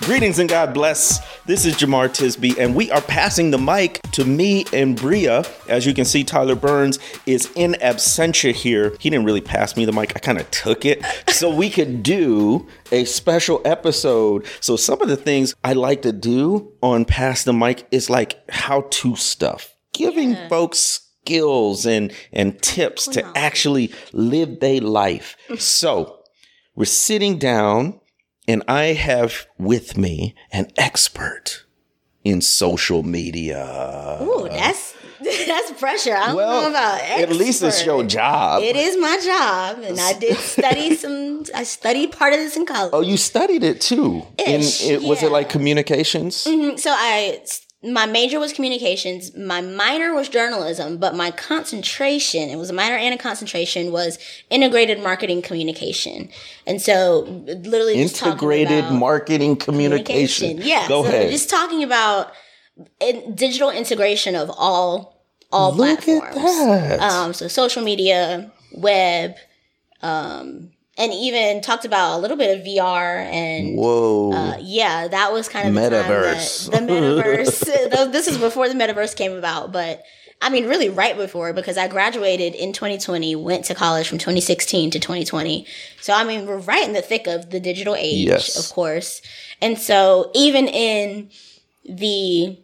Greetings and God bless. This is Jemar Tisby, and we are passing the mic to me and Bria. As you can see, Tyler Burns is in absentia here. He didn't really pass me the mic, I kind of took it so we could do a special episode. So, some of the things I like to do on Pass the Mic is like how to stuff, giving yeah. folks skills and, and tips to actually live their life. so, we're sitting down and I have with me an expert in social media. Ooh, that's that's pressure. I don't well, know about expert. At least it's your job. It is my job, and I did study some. I studied part of this in college. Oh, you studied it too. Ish, in, it, yeah. Was it like communications? Mm-hmm. So I my major was communications. My minor was journalism, but my concentration, it was a minor and a concentration, was integrated marketing communication. And so literally integrated marketing communication. communication. Yeah. Go so ahead. Just talking about digital integration of all, all Look platforms. At that. Um, so social media, web, um, and even talked about a little bit of VR and whoa, uh, yeah, that was kind of metaverse. The, the metaverse. this is before the metaverse came about, but I mean, really right before because I graduated in 2020, went to college from 2016 to 2020. So I mean, we're right in the thick of the digital age, yes. of course. And so even in the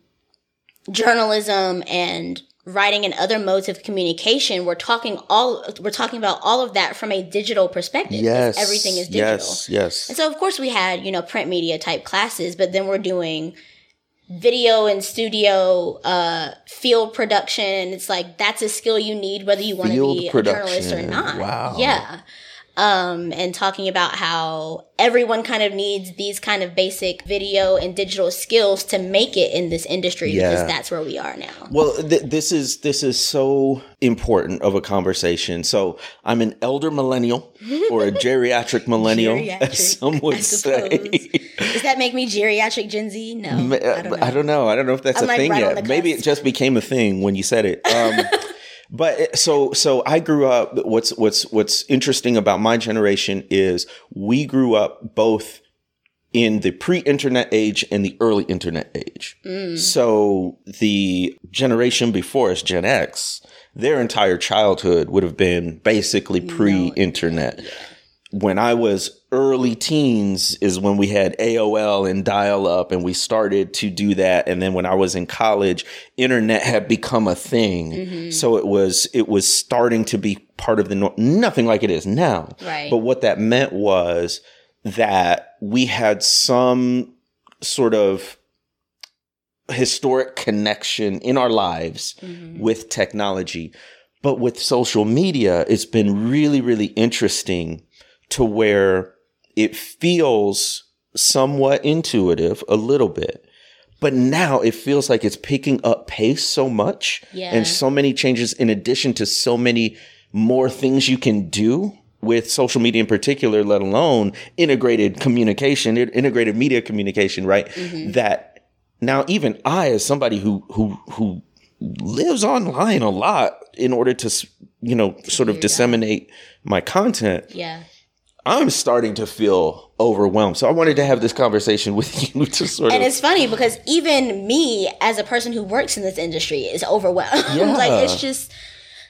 journalism and writing and other modes of communication we're talking all we're talking about all of that from a digital perspective yes. everything is digital. Yes yes. And so of course we had you know print media type classes but then we're doing video and studio uh field production. It's like that's a skill you need whether you want to be production. a journalist or not. Wow. Yeah um, and talking about how everyone kind of needs these kind of basic video and digital skills to make it in this industry yeah. because that's where we are now. Well, th- this is this is so important of a conversation. So I'm an elder millennial or a geriatric millennial, geriatric, as some would say. Does that make me geriatric Gen Z? No, I don't know. I don't know, I don't know if that's I'm a like thing right yet. Maybe it just became a thing when you said it. Um, but so so I grew up. What's what's what's interesting about my generation is we grew up both in the pre-internet age and the early internet age. Mm. So the generation before us, Gen X, their entire childhood would have been basically pre-internet. Yeah when I was early teens is when we had AOL and dial up and we started to do that. And then when I was in college internet had become a thing. Mm-hmm. so it was it was starting to be part of the no- nothing like it is now. Right. But what that meant was that we had some sort of historic connection in our lives mm-hmm. with technology. But with social media it's been really really interesting to where it feels somewhat intuitive a little bit. But now it feels like it's picking up pace so much yeah. and so many changes in addition to so many more things you can do with social media in particular, let alone integrated communication, integrated media communication, right? Mm-hmm. That now even I, as somebody who, who, who lives online a lot in order to, you know, sort of disseminate my content. Yeah I'm starting to feel overwhelmed. So I wanted to have this conversation with you to sort and of. And it's funny because even me, as a person who works in this industry, is overwhelmed. Yeah. like it's just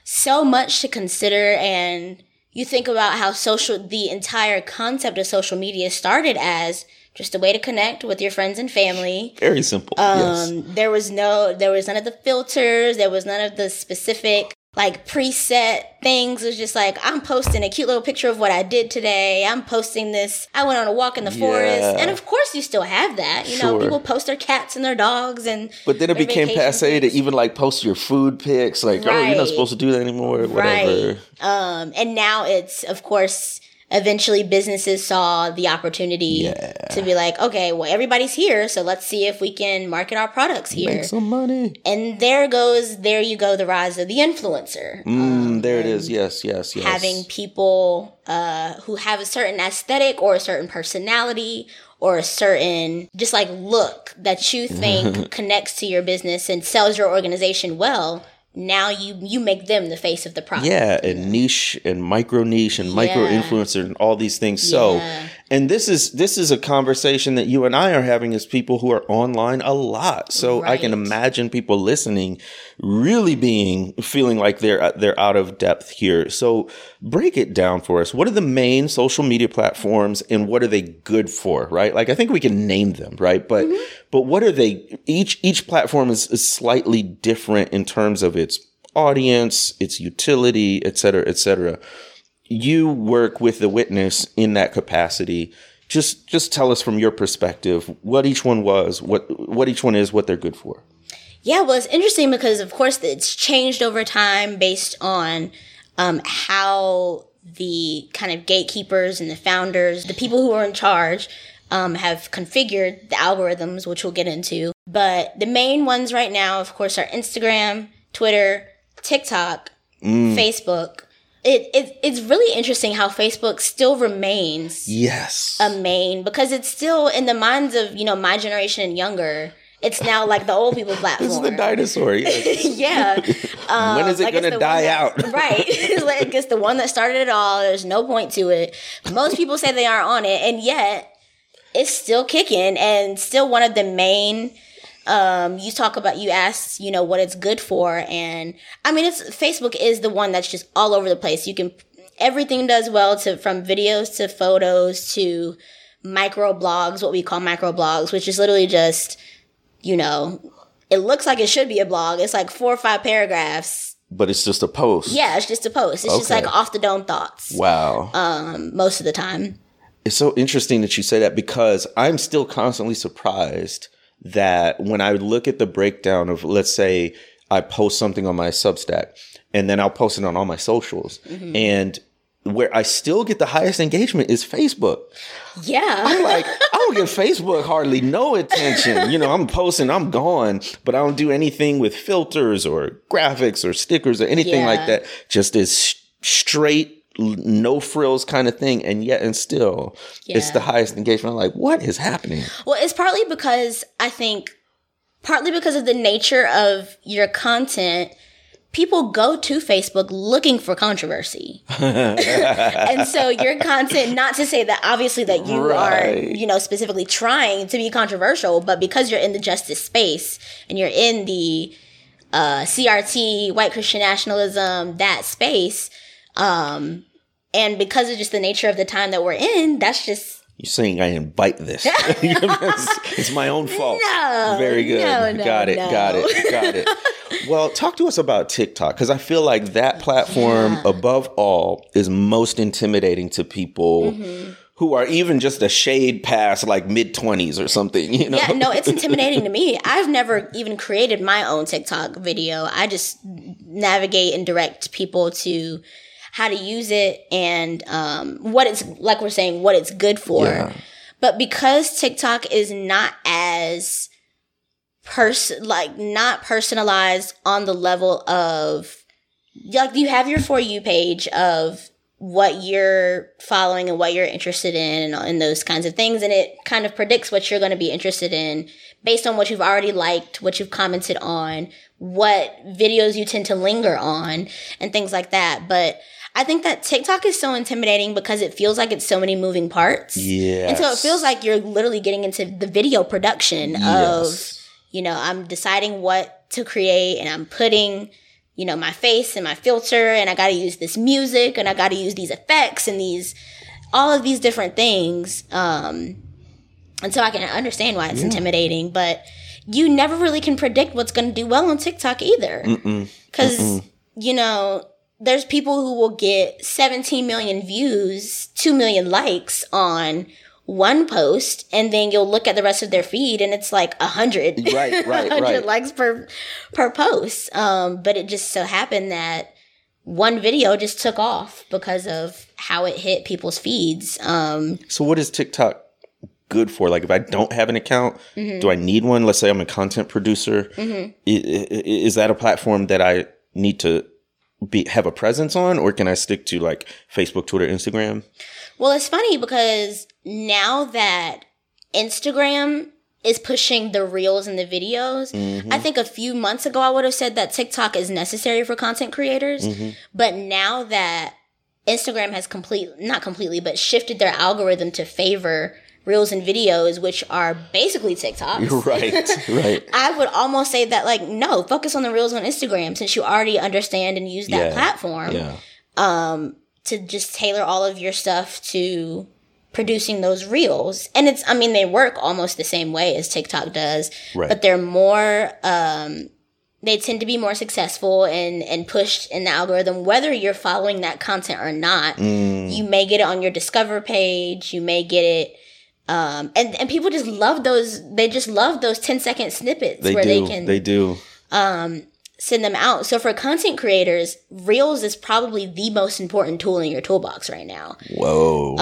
so much to consider. And you think about how social, the entire concept of social media started as just a way to connect with your friends and family. Very simple. Um, yes. There was no, there was none of the filters. There was none of the specific like preset things. It was just like, I'm posting a cute little picture of what I did today. I'm posting this. I went on a walk in the Yeah. forest. And of course, you still have that. You know, Sure. people post their cats and their dogs and. But then it became passe to even like post your food pics. Like, oh, you're not supposed to do that anymore. Whatever. Right. Um, and now it's, of course, eventually businesses saw the opportunity Yeah. to be like, okay, well, everybody's here, so let's see if we can market our products here. Make some money. and there goes, there you go, the rise of the influencer. Mm, there it is. Yes, yes, yes. Having people uh, who have a certain aesthetic or a certain personality or a certain just like look that you think connects to your business and sells your organization well. Now you you make them the face of the product. Yeah, and niche and micro niche and micro Yeah. influencer and all these things. So, Yeah. And this is this is a conversation that you and I are having as people who are online a lot. So I can imagine people listening really being feeling like they're uh, they're out of depth here. So break it down for us. What are the main social media platforms and what are they good for, right? Like I think we can name them, right? But mm-hmm. but what are they each each platform is, is slightly different in terms of its audience, its utility, et cetera, et cetera. You work with the witness in that capacity. Just just tell us from your perspective what each one was, what what each one is, what they're good for. Yeah, well, it's interesting because, of course, it's changed over time based on um, how the kind of gatekeepers and the founders, the people who are in charge, um, have configured the algorithms, which we'll get into. But the main ones right now, of course, are Instagram, Twitter, TikTok, Facebook. It, it it's really interesting how Facebook still remains Yes. a main because it's still in the minds of you know my generation and younger. It's now like the old people platform. this is the dinosaur. Yes. yeah. Um, when is it like, going to die that- out? right. It's like it's the one that started it all. There's no point to it. Most people say they aren't on it, and yet it's still kicking and still one of the main. Um, you talk about you asked, you know, what it's good for, and I mean, it's Facebook is the one that's just all over the place. You can everything does well to from videos to photos to micro blogs, what we call micro blogs, which is literally just, you know, it looks like it should be a blog. It's like four or five paragraphs. but it's just a post. Yeah, it's just a post. It's just like off the dome thoughts Wow. um, most of the time. it's so interesting that you say that because I'm still constantly surprised that when I look at the breakdown of, let's say, I post something on my Substack and then I'll post it on all my socials, Mm-hmm. and where I still get the highest engagement is Facebook. Yeah. I'm like, I don't give Facebook hardly no attention. You know, I'm posting, I'm gone, but I don't do anything with filters or graphics or stickers or anything Yeah. like that. Just as straight, no frills kind of thing. And yet, and still, it's the highest engagement. I'm like, what is happening? Well, it's partly because I think, partly because of the nature of your content, people go to Facebook looking for controversy. and so your content, not to say that obviously that you Right. are, you know, specifically trying to be controversial, but because you're in the justice space and you're in the uh, CRT, white Christian nationalism, that space, um, and because of just the nature of the time that we're in, that's just You're saying I invite this. it's, my own fault. No, Very good. no, no, got it. Got it. Got it. well, talk to us about TikTok because I feel like that platform, Yeah. above all, is most intimidating to people Mm-hmm. who are even just a shade past like mid 20s or something. You know? Yeah, no, it's intimidating to me. I've never even created my own TikTok video. I just navigate and direct people to how to use it and um, what it's like we're saying what it's good for. Yeah. But because TikTok is not as person like not personalized on the level of like you have your for you page of what you're following and what you're interested in and, and those kinds of things and it kind of predicts what you're going to be interested in based on what you've already liked what you've commented on what videos you tend to linger on and things like that but i think that tiktok is so intimidating because it feels like it's so many moving parts Yes. and so it feels like you're literally getting into the video production Yes. of you know i'm deciding what to create and i'm putting you know, my face and my filter, and I got to use this music, and I got to use these effects and these, all of these different things. Um, and so I can understand why it's intimidating, but you never really can predict what's going to do well on TikTok either. Because, you know, there's people who will get 17 million views, 2 million likes on one post, and then you'll look at the rest of their feed and it's like 100. Right, right, 100 right. likes per per post. Um, but it just so happened that one video just took off because of how it hit people's feeds. Um, So what is TikTok good for? Like if I don't have an account, Mm-hmm. do I need one? Let's say I'm a content producer. I- i- Is that a platform that I need to be have a presence on, or can I stick to like Facebook, Twitter, Instagram? well, it's funny because now that Instagram is pushing the reels and the videos, mm-hmm. I think a few months ago I would have said that TikTok is necessary for content creators. Mm-hmm. But now that Instagram has complete not completely, but shifted their algorithm to favor reels and videos, which are basically TikToks. right, right. I would almost say that like no, focus on the reels on Instagram since you already understand and use that Yeah. platform Yeah. to just tailor all of your stuff to producing those reels. And it's I mean they work almost the same way as TikTok does, Right. but they're more um they tend to be more successful and and pushed in the algorithm whether you're following that content or not. Mm. You may get it on your discover page, you may get it um and and people just love those they just love those 10 second snippets They where do. they can they do. send them out. So for content creators, Reels is probably the most important tool in your toolbox right now. Whoa.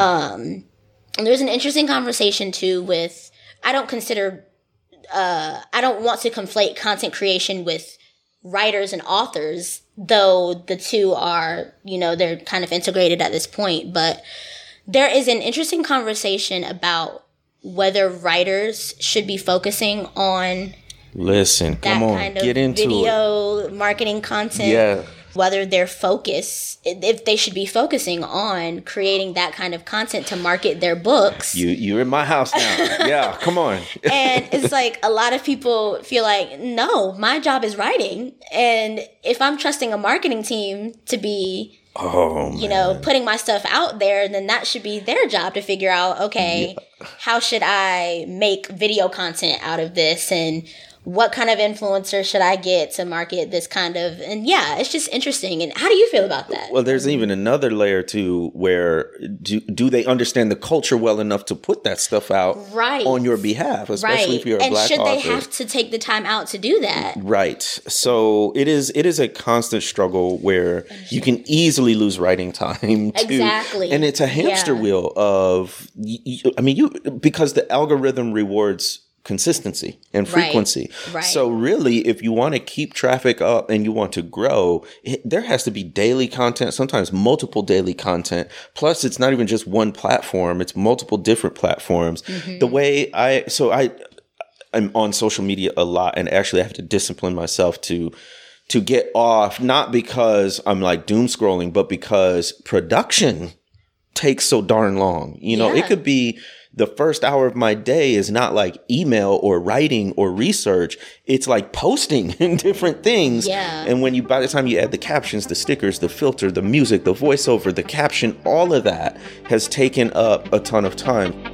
And there's an interesting conversation too with I don't consider uh I don't want to conflate content creation with writers and authors, though the two are, you know, they're kind of integrated at this point, but there is an interesting conversation about whether writers should be focusing on Listen, that come on, kind of get into it. video marketing content. Yeah. Whether their focus, if they should be focusing on creating that kind of content to market their books. You you're in my house now. yeah, come on. and it's like a lot of people feel like, no, my job is writing. And if I'm trusting a marketing team to be, Oh, you know, putting my stuff out there, then that should be their job to figure out, okay, how should I make video content out of this? And what kind of influencer should I get to market this kind of, and yeah, it's just interesting. And how do you feel about that? Well, there's even another layer too, where do do they understand the culture well enough to put that stuff out Right. on your behalf, especially right. if you're a and black should author? they have to take the time out to do that? Right. So it is it is a constant struggle where you can easily lose writing time too. Exactly. And it's a hamster Yeah. wheel of I mean you because the algorithm rewards consistency and frequency. Right. So really if you want to keep traffic up and you want to grow, it, there has to be daily content, sometimes multiple daily content. Plus it's not even just one platform, it's multiple different platforms. Mm-hmm. The way I so I I'm on social media a lot and actually I have to discipline myself to to get off not because I'm like doom scrolling but because production takes so darn long. You know, it could be the first hour of my day is not like email or writing or research. It's like posting and different things. Yeah. And when you by the time you add the captions, the stickers, the filter, the music, the voiceover, the caption, all of that has taken up a ton of time.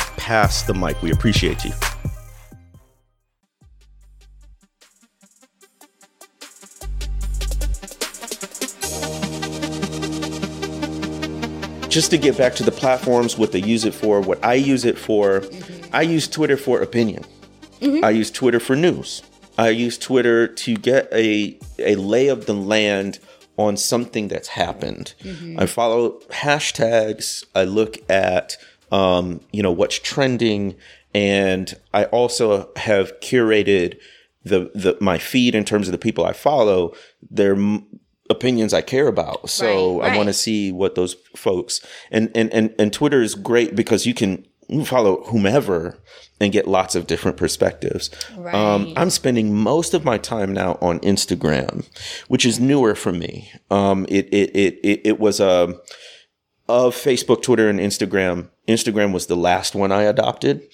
pass the mic. We appreciate you. Just to get back to the platforms, what they use it for, what I use it for, mm-hmm. I use Twitter for opinion. Mm-hmm. I use Twitter for news. I use Twitter to get a a lay of the land on something that's happened. Mm-hmm. I follow hashtags. I look at um, you know what's trending, and I also have curated the the my feed in terms of the people I follow. Their m- opinions I care about. So Right, I want to see what those folks and and and and Twitter is great because you can follow whomever and get lots of different perspectives. Um, I'm spending most of my time now on Instagram, which is newer for me. Um, it, it, it, it, it was a, of Facebook, Twitter, and Instagram, Instagram was the last one I adopted.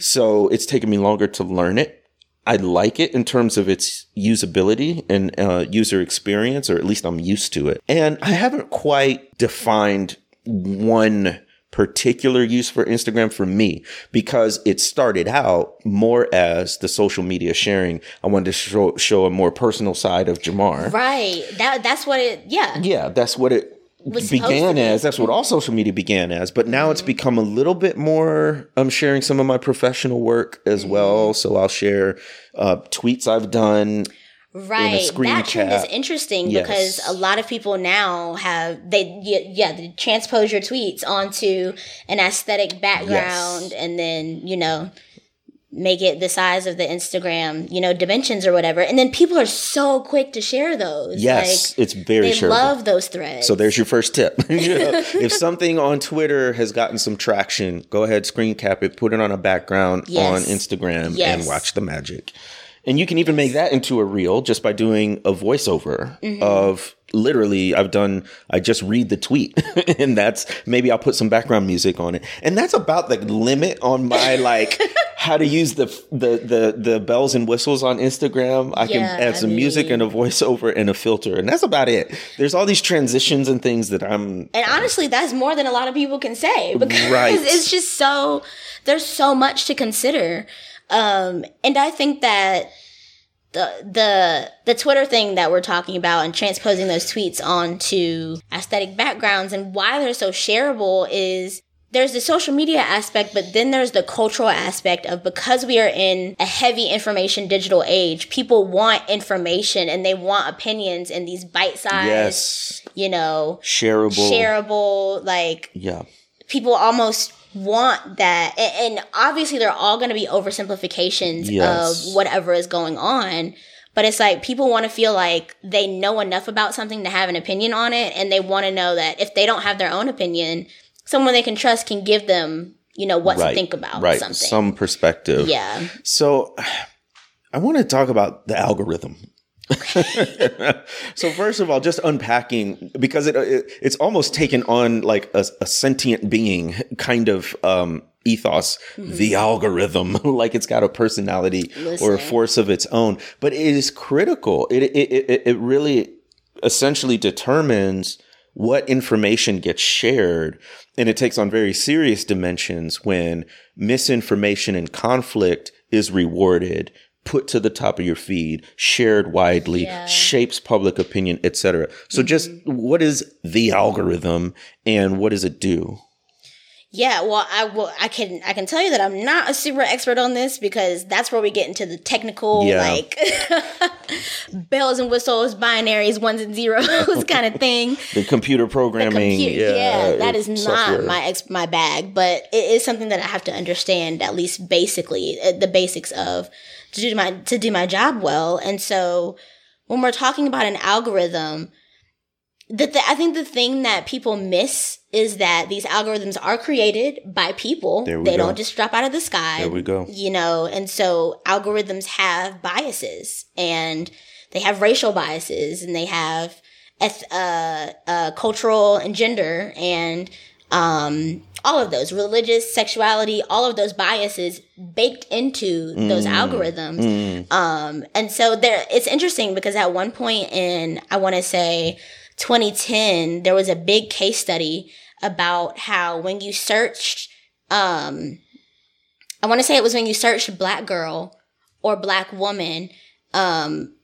So it's taken me longer to learn it. I like it in terms of its usability and uh, user experience, or at least I'm used to it. And I haven't quite defined one particular use for Instagram for me because it started out more as the social media sharing. I wanted to show, show a more personal side of Jemar. Right. That that's what it. Yeah. Yeah, that's what it Was supposed to began be. as. That's what all social media began as. But now Mm-hmm. it's become a little bit more. I'm sharing some of my professional work as Mm-hmm. well. So I'll share uh, tweets I've done. Right. screen That trend is interesting Yes. because a lot of people now have they yeah, yeah they transpose your tweets onto an aesthetic background and then you know make it the size of the Instagram you know dimensions or whatever and then people are so quick to share those Yes, like, it's very they shareable. love those threads So there's your first tip. You know, if something on Twitter has gotten some traction, go ahead, screen cap it, put it on a background Yes. on Instagram, Yes. and watch the magic. And you can even make that into a reel just by doing a voiceover Mm-hmm. of literally I've done I just read the tweet and that's maybe I'll put some background music on it. And that's about the limit on my like how to use the the the the bells and whistles on Instagram. I can Yeah, add I some music and a voiceover and a filter and that's about it. There's all these transitions and things that I'm And honestly, that's more than a lot of people can say because Right. it's just so there's so much to consider. Um, and I think that the the the Twitter thing that we're talking about and transposing those tweets onto aesthetic backgrounds and why they're so shareable is there's the social media aspect, but then there's the cultural aspect of because we are in a heavy information digital age, people want information and they want opinions in these bite sized, yes, you know, shareable. shareable like Yeah. people almost want that and, and obviously they're all going to be oversimplifications Yes. of whatever is going on but it's like people want to feel like they know enough about something to have an opinion on it and they want to know that if they don't have their own opinion someone they can trust can give them you know what right. to think about right. something Some perspective. yeah So I want to talk about the algorithm. so first of all, just unpacking because it, it it's almost taken on like a, a sentient being kind of um, ethos. The algorithm, like it's got a personality or a force of its own, but it is critical. It it it, it really essentially determines what information gets shared and it takes on very serious dimensions when misinformation and conflict is rewarded put to the top of your feed shared widely Yeah. shapes public opinion etc so just mm-hmm. what is the algorithm and what does it do Yeah, well, I will. I can. I can tell you that I'm not a super expert on this because that's where we get into the technical, Yeah. like bells and whistles, binaries, ones and zeros kind of thing. the computer programming Compu- yeah, yeah, that is software. not my ex- my bag, but it is something that I have to understand at least basically uh, the basics of to do my to do my job well. And so when we're talking about an algorithm, the I think the thing that people miss is that these algorithms are created by people. They go. don't just drop out of the sky. There we go. You know, and so algorithms have biases and they have racial biases and they have eth- uh, uh, cultural and gender and um, all of those religious sexuality all of those biases baked into those algorithms um, and so there it's interesting because at one point in i want to say 2010 there was a big case study about how when you searched um, i want to say it was when you searched black girl or black woman um,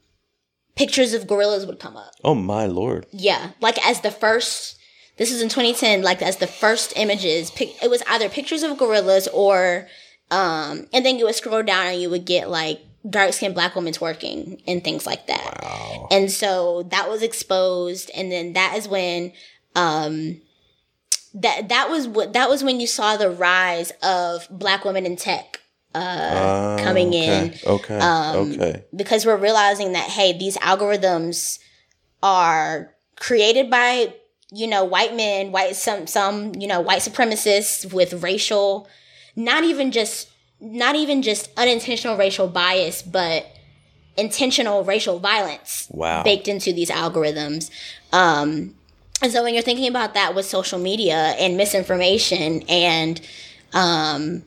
pictures of gorillas would come up oh my lord yeah, like as the first. This was in 2010. Like as the first images, pic- it was either pictures of gorillas or, um, and then you would scroll down and you would get like dark skinned black women twerking and things like that. And so that was exposed, and then that is when, um, that that was what that was when you saw the rise of black women in tech uh, coming in. Okay. Um, okay. because we're realizing that hey these algorithms are created by you know white men white some some you know white supremacists with racial not even just not even just unintentional racial bias but intentional racial violence Wow. baked into these algorithms um and so when you're thinking about that with social media and misinformation and um,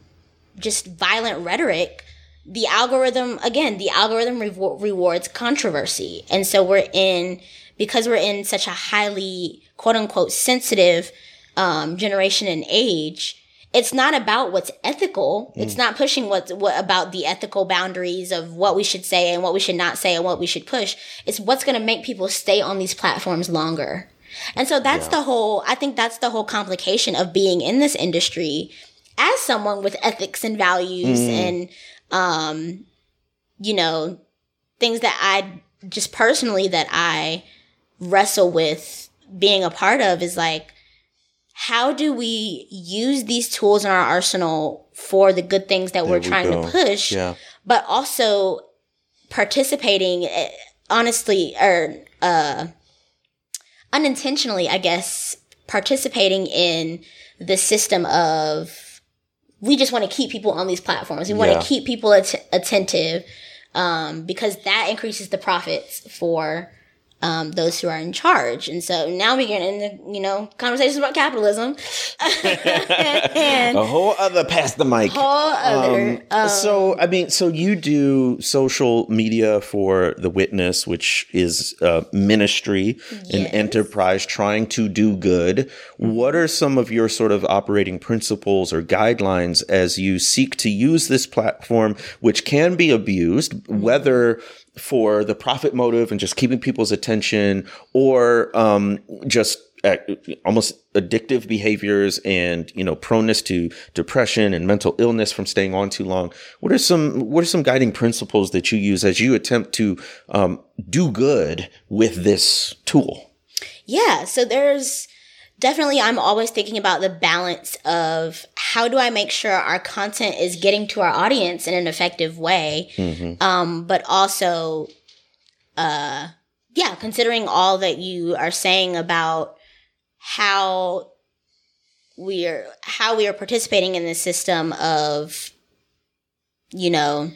just violent rhetoric, the algorithm again, the algorithm revo- rewards controversy, and so we're in because we're in such a highly quote unquote sensitive um, generation and age. It's not about what's ethical. It's not pushing what's what about the ethical boundaries of what we should say and what we should not say and what we should push. It's what's going to make people stay on these platforms longer. And so that's the whole, I think that's the whole complication of being in this industry as someone with ethics and values and, um, you know, things that I just personally that I wrestle with being a part of is like, how do we use these tools in our arsenal for the good things that we're trying go. to push, Yeah. but also participating eh, honestly or uh unintentionally i guess participating in the system of we just want to keep people on these platforms we want Yeah. to keep people att- attentive um because that increases the profits for um, those who are in charge. And so now we get into, you know, conversations about capitalism. and A whole other pass the mic. whole other. um, so I mean, so you do social media for the Witness, which is a ministry, Yes. enterprise trying to do good. What are some of your sort of operating principles or guidelines as you seek to use this platform, which can be abused, whether for the profit motive and just keeping people's attention, or um, just uh, almost addictive behaviors and you know proneness to depression and mental illness from staying on too long. What are some what are some guiding principles that you use as you attempt to um, do good with this tool? Yeah, so there's definitely I'm always thinking about the balance of how do I make sure our content is getting to our audience in an effective way, um, but also, uh, yeah, considering all that you are saying about how we are how we are participating in this system of, you know,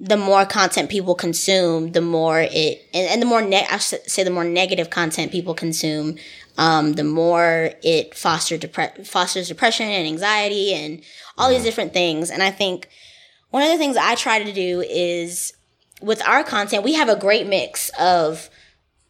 the more content people consume, the more it, and, and the more, ne- I should say the more negative content people consume, um, the more it foster depre- fosters depression and anxiety and all these different things. And I think one of the things I try to do is with our content, we have a great mix of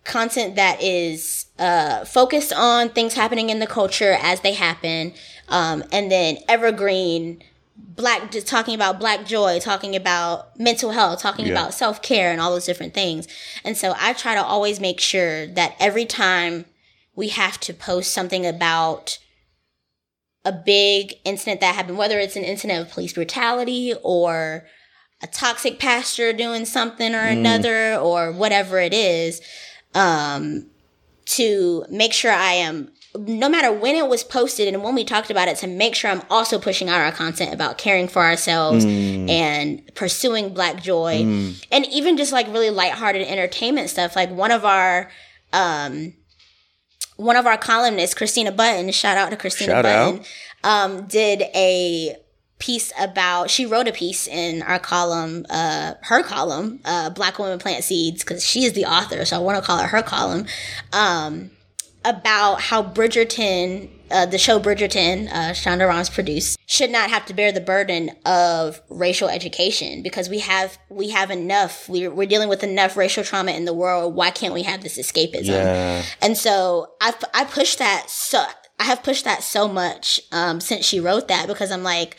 content that is uh, focused on things happening in the culture as they happen, um, and then evergreen black just talking about black joy talking about mental health talking Yeah. about self-care and all those different things and so i try to always make sure that every time we have to post something about a big incident that happened whether it's an incident of police brutality or a toxic pastor doing something or another or whatever it is um to make sure i am no matter when it was posted and when we talked about it to make sure i'm also pushing out our content about caring for ourselves and pursuing black joy and even just like really lighthearted entertainment stuff. Like one of our um one of our columnists christina button shout out to christina Shout out. button um did a piece about she wrote a piece in our column uh her column uh black women plant seeds because she is the author so i want to call it her column um about how bridgerton uh, the show bridgerton uh, shonda rhimes produced should not have to bear the burden of racial education because we have we have enough. We're, we're dealing with enough racial trauma in the world. Why can't we have this escapism? Yeah. and so I, I pushed that so I have pushed that so much um, since she wrote that because I'm like,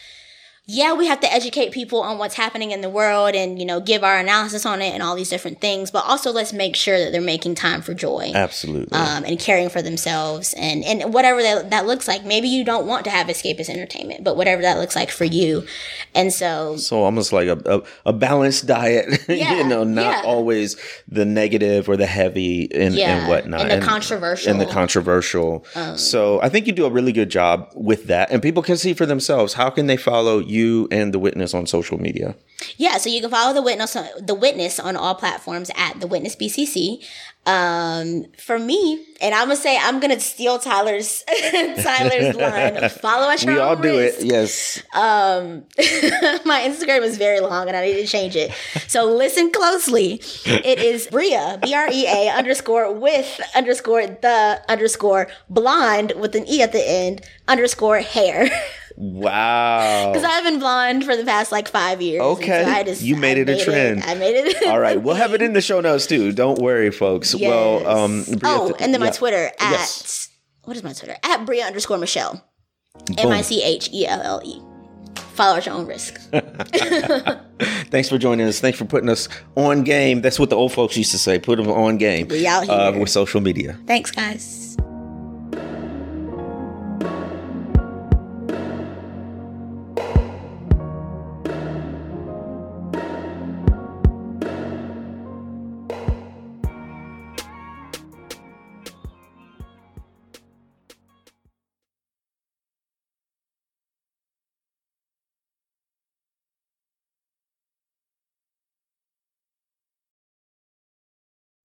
yeah, we have to educate people on what's happening in the world and you know give our analysis on it and all these different things, but also let's make sure that they're making time for joy. absolutely Um, and caring for themselves and, and whatever that, that looks like. Maybe you don't want to have escapist entertainment, but whatever that looks like for you. And so so almost like a, a, a balanced diet Yeah, you know not yeah. always the negative or the heavy and, Yeah, and whatnot and the controversial. and the controversial Um, so i think you do a really good job with that and people can see for themselves how can they follow you you and the witness on social media? Yeah, so you can follow the witness on, the witness on all platforms at the witness BCC. Um, for me, and I'm gonna say I'm gonna steal Tyler's Tyler's line. Follow your We all do risk. it. Yes. Um, my Instagram is very long and I need to change it. So listen closely. It is Bria, B R E A underscore with underscore the underscore blonde with an E at the end underscore hair. Wow. Because I've been blonde for the past like five years. Okay. so I just, You made I it a trend. I made it. All right, we'll have it in the show notes too. Don't worry, folks. Well, um, Yes. Bria, oh, and then my yeah. Twitter at Yes. what is my Twitter at Bria underscore Michelle, M I C H E L L E. Follow at your own risk. Thanks for joining us. Thanks for putting us on game. That's what the old folks used to say. Put them on game. We out Uh, with social media. Thanks, guys.